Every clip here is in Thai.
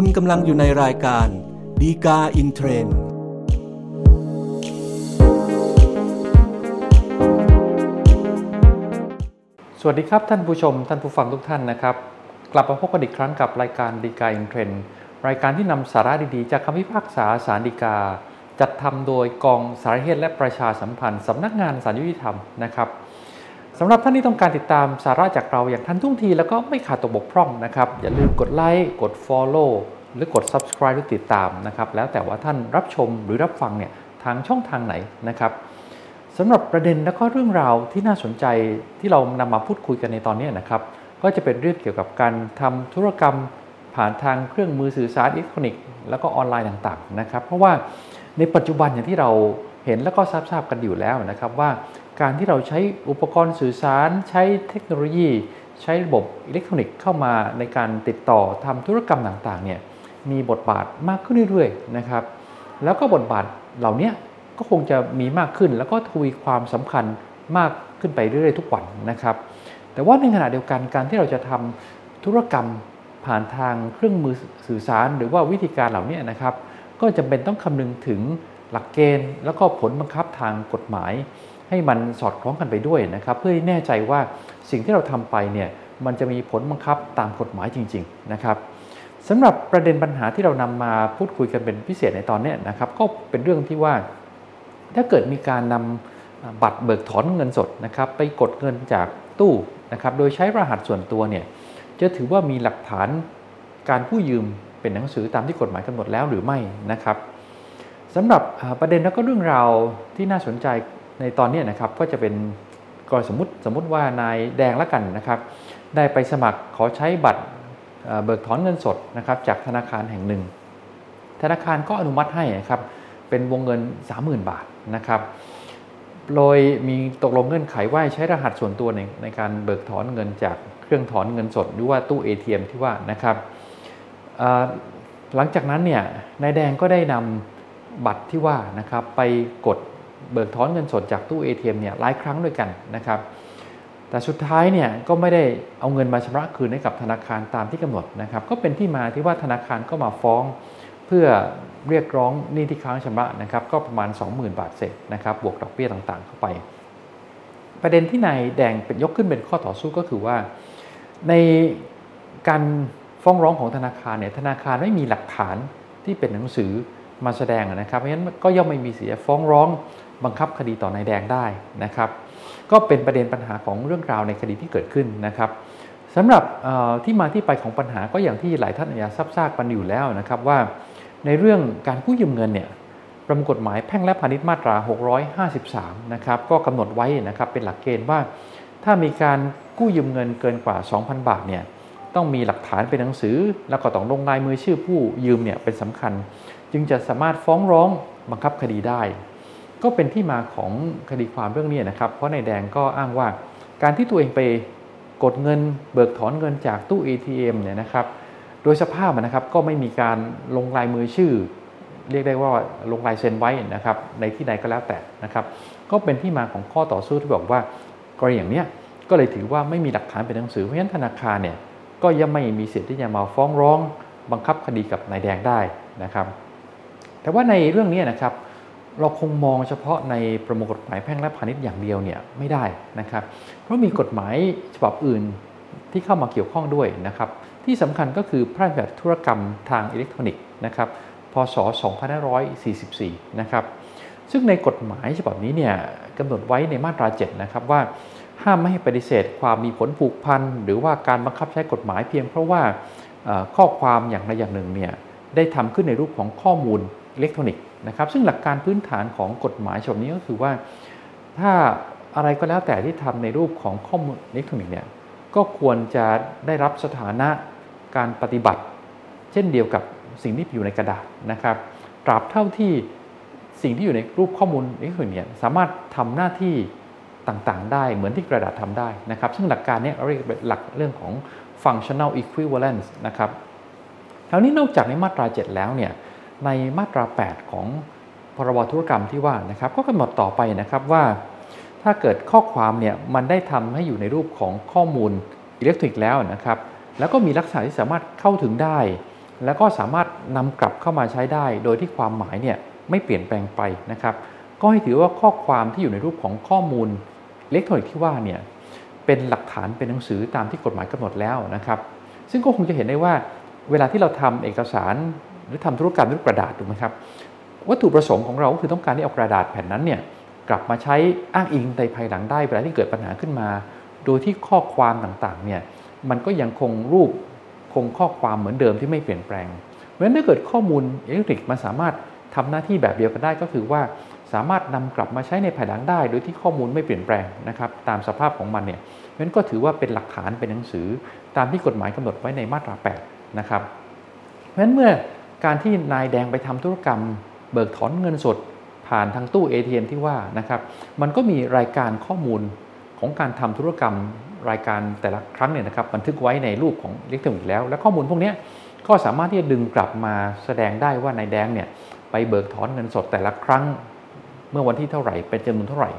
คุณกำลังอยู่ในรายการ ฎีกาอินเทรนด์สวัสดีครับท่านผู้ชมท่านผู้ฟังทุกท่านนะครับ กลับมาพบกันอีกครั้งกับรายการฎีกาอินเทรนด์รายการที่นำสาระดีๆ จากคำพิพากษาศาลฎีกา จัดทำโดยกองสารนิเทศและประชาสัมพันธ์สำนักงานศาลยุติธรรมนะครับ สำหรับท่านที่ต้องการติดตามสาระจากเราอย่างทันท่วงทีแล้วก็ไม่ขาดตกบกพร่องนะครับ อย่าลืมกดไลค์กด Follow หรือกด Subscribe หรือติดตามนะครับแล้วแต่ว่าท่านรับชมหรือรับฟังเนี่ยทางช่องทางไหนนะครับสำหรับประเด็นและก็เรื่องราวที่น่าสนใจที่เรานำมาพูดคุยกันในตอนนี้นะครับ ก็จะเป็นเรื่องเกี่ยวกับการทำธุรกรรมผ่านทางเครื่องมือสื่อสารอิเล็กทรอนิกส์แล้วก็ออนไลน์ต่างๆนะครับ เพราะว่าในปัจจุบันอย่างที่เราเห็นแล้วก็ทราบๆกันอยู่แล้วนะครับว่า การที่เราใช้อุปกรณ์สื่อสาร ใช้เทคโนโลยี ใช้ระบบอิเล็กทรอนิกส์เข้ามาในการติดต่อทำธุรกรรมต่างๆเนี่ยมีบทบาทมากขึ้นเรื่อยๆนะครับ แล้วก็บทบาทเหล่านี้ก็คงจะมีมากขึ้น แล้วก็ทวีความสำคัญมากขึ้นไปเรื่อยๆทุกวันนะครับ แต่ว่าในขณะเดียวกันการที่เราจะทำธุรกรรมผ่านทางเครื่องมือสื่อสาร หรือว่าวิธีการเหล่านี้นะครับ ก็จำเป็นต้องคำนึงถึงหลักเกณฑ์ แล้วก็ผลบังคับทางกฎหมาย ให้มันสอดคล้องกันไปด้วยนะครับ เพื่อให้แน่ใจว่าสิ่งที่เราทำไปเนี่ยมันจะมีผลบังคับตามกฎหมายจริง ๆ นะครับสำหรับประเด็นปัญหาที่เรานำมาพูดคุยกันเป็นพิเศษในตอนนี้นะครับ ก็เป็นเรื่องที่ว่า ถ้าเกิดมีการนำบัตรเบิกถอนเงินสดนะครับ ไปกดเงินจากตู้นะครับ โดยใช้รหัสส่วนตัวเนี่ยจะถือว่ามีหลักฐานการผู้ยืมเป็นหนังสือตามที่กฎหมายกำหนดแล้วหรือไม่นะครับสำหรับประเด็นแล้วก็เรื่องราวที่น่าสนใจ ในตอนนี้นะครับก็จะเป็นกรณีสมมติสมมติว่านายแดงละกันนะครับ ได้ไปสมัครขอใช้บัตรเบิกถอนเงินสดนะครับจากธนาคารแห่งหนึ่ง ธนาคารก็อนุมัติให้นะครับเป็นวงเงิน 30,000 บาทนะครับโดยมีตกลงเงื่อนไขว่าใช้รหัสส่วนตัวในในการเบิกถอนเงินจากเครื่องถอนเงินสด หรือว่าตู้ ATM ที่ว่านะครับหลังจากนั้นเนี่ยนายแดงก็ได้นำบัตรที่ว่านะครับไปกด เบิกถอนเงินสดจากตู้ ATM เนี่ยหลายครั้งด้วยกันนะครับ แต่สุดท้ายเนี่ยก็ไม่ได้เอาเงินมาชำระคืนให้กับธนาคารตามที่กำหนดนะครับ ก็เป็นที่มาที่ว่าธนาคารก็มาฟ้อง เพื่อเรียกร้องหนี้ที่ค้างชำระนะครับ ก็ประมาณ 20,000 บาทเศษนะครับ บวกดอกเบี้ยต่างๆ เข้าไป ประเด็นที่นายแดงเป็นยกขึ้นเป็นข้อต่อสู้ก็คือว่า ในการฟ้องร้องของธนาคารเนี่ยธนาคารไม่มีหลักฐานที่เป็นหนังสือ มาแสดงนะครับเพราะฉะนั้นก็ย่อมไม่มีเสียฟ้องร้องบังคับคดีต่อนายแดงได้นะครับ ก็เป็นประเด็นปัญหาของเรื่องราวในคดีที่เกิดขึ้นนะครับสำหรับที่มาที่ไปของปัญหาก็อย่างที่หลายท่านอาจจะทราบทราบกันอยู่แล้วนะครับว่า ในเรื่องการกู้ยืมเงินเนี่ยประมวลกฎหมายแพ่งและพาณิชย์มาตรา 653 นะครับก็กำหนดไว้นะครับเป็นหลักเกณฑ์ว่า ถ้ามีการกู้ยืมเงินเกินกว่า 2,000 บาทเนี่ยต้องมีหลักฐานเป็นหนังสือ แล้วก็ต้องลงลายมือชื่อผู้ยืมเนี่ยเป็นสำคัญ จึงจะสามารถฟ้องร้องบังคับคดีได้ ก็เป็นที่มาของคดีความเรื่องนี้นะครับ เพราะนายแดงก็อ้างว่าการที่ตัวเองไปกดเงินเบิกถอนเงินจากตู้ ATM เนี่ยนะครับ โดยสภาพนะครับก็ไม่มีการลงลายมือชื่อ เรียกได้ว่าลงลายเซ็นไว้นะครับ ในที่ใดก็แล้วแต่นะครับ ก็เป็นที่มาของข้อต่อสู้ที่บอกว่ากรณีอย่างนี้ก็เลยถือว่าไม่มีหลักฐานเป็นหนังสือเพราะฉะนั้นธนาคารเนี่ยก็ยังไม่มีสิทธิ์ที่จะมาฟ้องร้อง บังคับคดีกับนายแดงได้นะครับ แต่ว่าในเรื่องนี้นะครับเราคงมองเฉพาะในประมวลกฎหมายแพ่งและพาณิชย์อย่างเดียวเนี่ยไม่ได้นะครับ เพราะมีกฎหมายฉบับอื่นที่เข้ามาเกี่ยวข้องด้วยนะครับ ที่สำคัญก็คือพระราชบัญญัติธุรกรรมทางอิเล็กทรอนิกส์นะครับพศ 2544 นะครับ ซึ่งในกฎหมายฉบับนี้เนี่ยกำหนดไว้ในมาตรา 7 นะครับว่าห้ามไม่ให้ปฏิเสธความมีผลผูกพันหรือว่าการบังคับใช้กฎหมายเพียงเพราะว่าข้อความอย่างใดอย่างหนึ่งเนี่ยได้ทำขึ้นในรูปของข้อมูล อิเล็กทรอนิกส์นะครับซึ่งหลักการพื้นฐานของกฎหมายฉบับนี้ก็คือว่า ถ้าอะไรก็แล้วแต่ที่ทำในรูปของข้อมูลอิเล็กทรอนิกส์เนี่ยก็ควรจะได้รับสถานะการปฏิบัติ เช่นเดียวกับสิ่งที่อยู่ในกระดาษนะครับตราบเท่าที่สิ่งที่อยู่ในรูปข้อมูลนี้คือเนี่ยสามารถทำหน้าที่ต่างๆ ได้เหมือนที่กระดาษทำได้นะครับซึ่งหลักการนี้เราเรียกเป็นหลักเรื่องของ functional equivalence นะครับคราวนี้นอกจากในมาตรา 7 แล้วเนี่ย ในมาตรา 8 ของพรบธุรกรรมที่ว่านะครับก็กำหนดต่อไปนะครับว่า ถ้าเกิดข้อความเนี่ยมันได้ทำให้อยู่ในรูปของข้อมูลอิเล็กทรอนิกส์แล้วนะครับแล้วก็มีลักษณะที่สามารถเข้าถึงได้ แล้วก็สามารถนำกลับเข้ามาใช้ได้ โดยที่ความหมายเนี่ยไม่เปลี่ยนแปลงไปนะครับ ก็ให้ถือว่าข้อความที่อยู่ในรูปของข้อมูลอิเล็กทรอนิกส์ที่ว่าเนี่ยเป็นหลักฐานเป็นหนังสือตามที่กฎหมายกำหนดแล้วนะครับ ซึ่งก็คงจะเห็นได้ว่าเวลาที่เราทำเอกสาร หรือทำธุรกรรมด้วยกระดาษถูกไหมครับวัตถุประสงค์ของเราก็คือต้องการที่เอากระดาษแผ่นนั้นเนี่ยกลับมาใช้อ้างอิงในภายหลังได้เวลาที่เกิดปัญหาขึ้นมา โดยที่ข้อความต่างๆเนี่ยมันก็ยังคงรูปคงข้อความเหมือนเดิมที่ไม่เปลี่ยนแปลง เพราะฉะนั้นถ้าเกิดข้อมูลอิเล็กทริกมันสามารถทำหน้าที่แบบเดียวกันได้ก็คือว่าสามารถนำกลับมาใช้ในภายหลังได้ โดยที่ข้อมูลไม่เปลี่ยนแปลงนะครับตามสภาพของมันเนี่ยเพราะฉะนั้นก็ถือว่าเป็นหลักฐานเป็นหนังสือ ตามที่กฎหมายกำหนดไว้ในมาตรา 8 นะครับเพราะฉะนั้นเมื่อ การที่นายแดงไปทำธุรกรรม เบิกถอนเงินสด ผ่านทางตู้ ATM ที่ว่านะครับมันก็มีรายการข้อมูลของการทำธุรกรรมรายการแต่ละครั้งเนี่ยนะครับบันทึกไว้ในรูปของอิเล็กทรอนิกส์แล้ว และข้อมูลพวกนี้ก็สามารถที่จะดึงกลับมาแสดงได้ว่านายแดงเนี่ยไปเบิกถอนเงินสดแต่ละครั้ง เมื่อวันที่เท่าไหร่เป็นจำนวนเท่าไหร่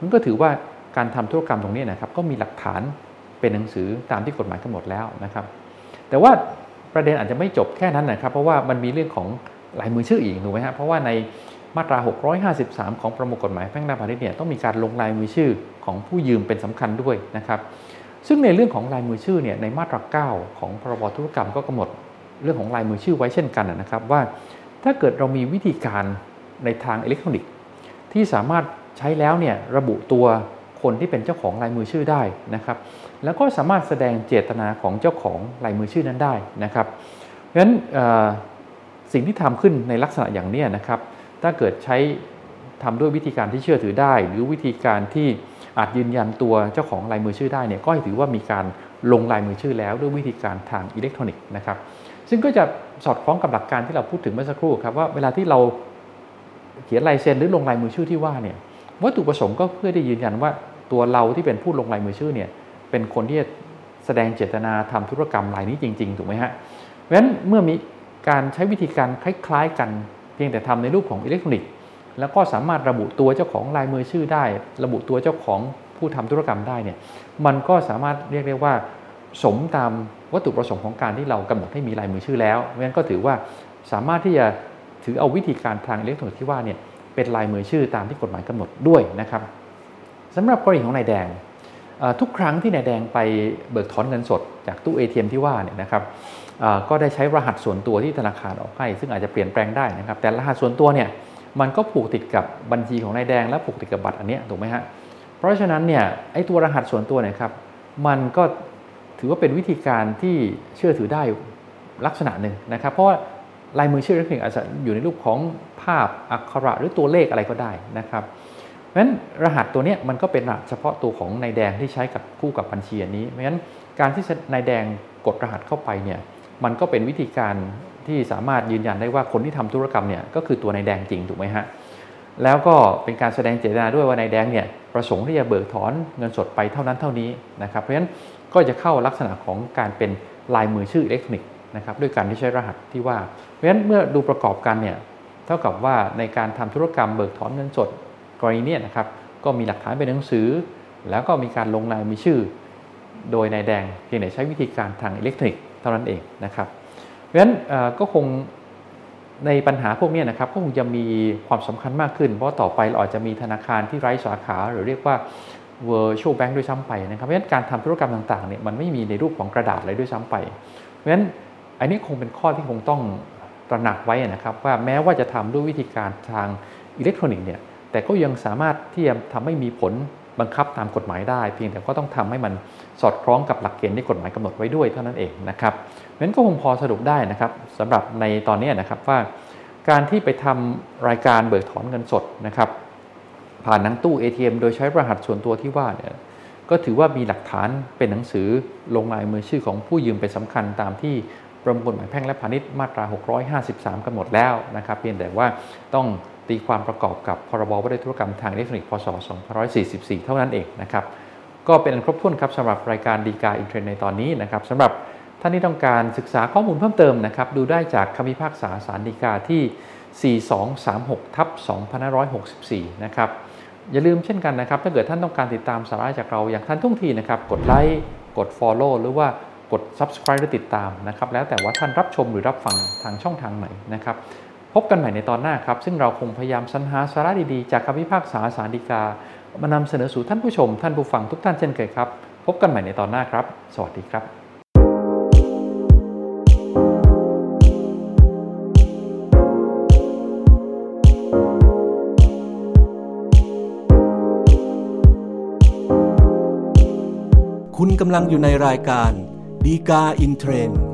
มันก็ถือว่าการทำธุรกรรมตรงนี้นะครับก็มีหลักฐานเป็นหนังสือตามที่กฎหมายกำหนดแล้วนะครับ แต่ว่า ประเด็นอาจจะไม่จบแค่นั้นนะครับ เพราะว่ามันมีเรื่องของลายมือชื่ออีกถูกไหมครับเพราะว่าในมาตรา 653 ของประมวลกฎหมายแพ่งและพาณิชย์เนี่ยต้องมีการลงลายมือชื่อของผู้ยืมเป็นสำคัญด้วยนะครับ ซึ่งในเรื่องของลายมือชื่อเนี่ยในมาตรา 9 ของพรบธุรกรรมก็กำหนดเรื่องของลายมือชื่อไว้เช่นกันนะครับ ว่าถ้าเกิดเรามีวิธีการในทางอิเล็กทรอนิกส์ ที่สามารถใช้แล้วเนี่ยระบุตัว คนที่เป็นเจ้าของลายมือชื่อได้นะครับ แล้วก็สามารถแสดงเจตนาของเจ้าของลายมือชื่อนั้นได้นะครับเพราะฉะนั้นสิ่งที่ทำขึ้นในลักษณะอย่างนี้นะครับ ถ้าเกิดใช้ทำด้วยวิธีการที่เชื่อถือได้ หรือวิธีการที่อาจยืนยันตัวเจ้าของลายมือชื่อได้เนี่ยก็ถือว่ามีการลงลายมือชื่อแล้วด้วยวิธีการทางอิเล็กทรอนิกส์นะครับ ซึ่งก็จะสอดคล้องกับหลักการที่เราพูดถึงเมื่อสักครู่ครับว่าเวลาที่เราเขียนลายเซ็นหรือลงลายมือชื่อที่ว่าเนี่ย วัตถุประสงค์ก็เพื่อที่ยืนยันว่าตัวเราที่เป็นผู้ลงลายมือชื่อเนี่ยเป็นคนที่จะแสดงเจตนาทำธุรกรรมรายนี้จริง ๆ ถูกไหมฮะเพราะฉะนั้นเมื่อมีการใช้วิธีการคล้าย ๆ กันเพียงแต่ทำในรูปของอิเล็กทรอนิกส์ แล้วก็สามารถระบุตัวเจ้าของลายมือชื่อได้ ระบุตัวเจ้าของผู้ทำธุรกรรมได้เนี่ยมันก็สามารถเรียกได้ว่า สมตามวัตถุประสงค์ของการที่เรากำหนดให้มีลายมือชื่อแล้วเพราะฉะนั้นก็ถือว่าสามารถที่จะถือเอาวิธีการทางอิเล็กทรอนิกส์ที่ว่าเนี่ย เป็นลายมือชื่อตามที่กฎหมายกำหนดด้วยนะครับสำหรับกรณีของนายแดงทุกครั้งที่นายแดงไปเบิกถอนเงินสดจากตู้ ATM ที่ว่าเนี่ยนะครับก็ได้ใช้รหัสส่วนตัวที่ธนาคารออกให้ ซึ่งอาจจะเปลี่ยนแปลงได้นะครับ แต่รหัสส่วนตัวเนี่ยมันก็ผูกติดกับบัญชีของนายแดง และผูกติดกับบัตรอันนี้ถูกไหมฮะเพราะฉะนั้นเนี่ยไอ้ตัวรหัสส่วนตัวเนี่ยครับมันก็ถือว่าเป็นวิธีการที่เชื่อถือได้ลักษณะหนึ่งนะครับ เพราะว่า ลายมือชื่อเล็กๆอาจจะอยู่ในรูปของภาพอักขระหรือตัวเลขอะไรก็ได้นะครับเพราะฉะนั้นรหัสตัวนี้มันก็เป็นรหัสเฉพาะตัวของนายแดงที่ใช้กับคู่กับบัญชีอันนี้เพราะฉะนั้นการที่นายแดงกดรหัสเข้าไปเนี่ยมันก็เป็นวิธีการที่สามารถยืนยันได้ว่าคนที่ทำธุรกรรมเนี่ยก็คือตัวนายแดงจริงถูกไหมฮะแล้วก็เป็นการแสดงเจตนาด้วยว่านายแดงเนี่ยประสงค์ที่จะเบิกถอนเงินสดไปเท่านั้นเท่านี้นะครับเพราะฉะนั้นก็จะเข้าลักษณะของการเป็นลายมือชื่ออิเล็กทรอนิกส์ นะครับด้วยการที่ใช้รหัสที่ว่า เพราะฉะนั้นเมื่อดูประกอบกันเนี่ยเท่ากับว่าในการทำธุรกรรมเบิกถอนเงินสดกรณีนี้นะครับก็มีหลักฐานเป็นหนังสือ แล้วก็มีการลงนายมีชื่อ โดยนายแดงเพียงแต่ใช้วิธีการทางอิเล็กทรอนิกส์เท่านั้นเองนะครับ เพราะฉะนั้นก็คงในปัญหาพวกนี้นะครับก็คงจะมีความสำคัญมากขึ้น เพราะต่อไปเราอาจจะมีธนาคารที่ไร้สาขา หรือเรียกว่า virtual bank ด้วยซ้ำไปนะครับเพราะฉะนั้นการทำธุรกรรมต่างๆเนี่ยมันไม่มีในรูปของกระดาษเลยด้วยซ้ำไป เพราะฉะนั้น อันนี้คงเป็นข้อที่คงต้องตระหนักไว้นะครับ ว่าแม้ว่าจะทำด้วยวิธีการทางอิเล็กทรอนิกส์เนี่ยแต่ก็ยังสามารถที่จะทำให้มีผลบังคับตามกฎหมายได้ เพียงแต่ก็ต้องทำให้มันสอดคล้องกับหลักเกณฑ์ที่กฎหมายกำหนดไว้ด้วยเท่านั้นเองนะครับเพราะนั้นก็คงพอสรุปได้นะครับสำหรับในตอนนี้นะครับว่า การที่ไปทำรายการเบิกถอนเงินสดนะครับผ่านนังตู้ ATM โดยใช้รหัสส่วนตัวที่ว่าเนี่ยก็ถือว่ามีหลักฐานเป็นหนังสือลงลายมือชื่อของผู้ยืมเป็นสำคัญตามที่ ประมวลกฎหมายแพ่งและพาณิชย์มาตรา 653กำหนดแล้วนะครับเพียงแต่ว่าต้องตีความประกอบกับพรบว่าด้วยธุรกรรมทางอิเล็กทรอนิกส์พศ 2544 เท่านั้นเองนะครับก็เป็นอันครบถ้วนครับสำหรับรายการดีกาอินเทรนในตอนนี้นะครับสำหรับท่านที่ต้องการศึกษาข้อมูลเพิ่มเติมนะครับดูได้จากคำพิพากษาสารดีกาที่ 4236ทับ2564 นะครับอย่าลืมเช่นกันนะครับ ถ้าเกิดท่านต้องการติดตามสาระจากเราอย่างท่านทุ่งทีนะครับ กดไลค์ กด Follow หรือว่า กด subscribe หรือติดตามนะครับแล้วแต่ว่าท่านรับชมหรือรับฟังทางช่องทางไหนนะครับพบกันใหม่ในตอนหน้าครับ ซึ่งเราคงพยายามสรรหาสาระดีๆ จากคำพิพากษาสารดีกามานำเสนอสู่ท่านผู้ชม ท่านผู้ฟังทุกท่านเช่นเคยครับ พบกันใหม่ในตอนหน้าครับ สวัสดีครับคุณกำลังอยู่ในรายการ ดีกาอินเทรนด์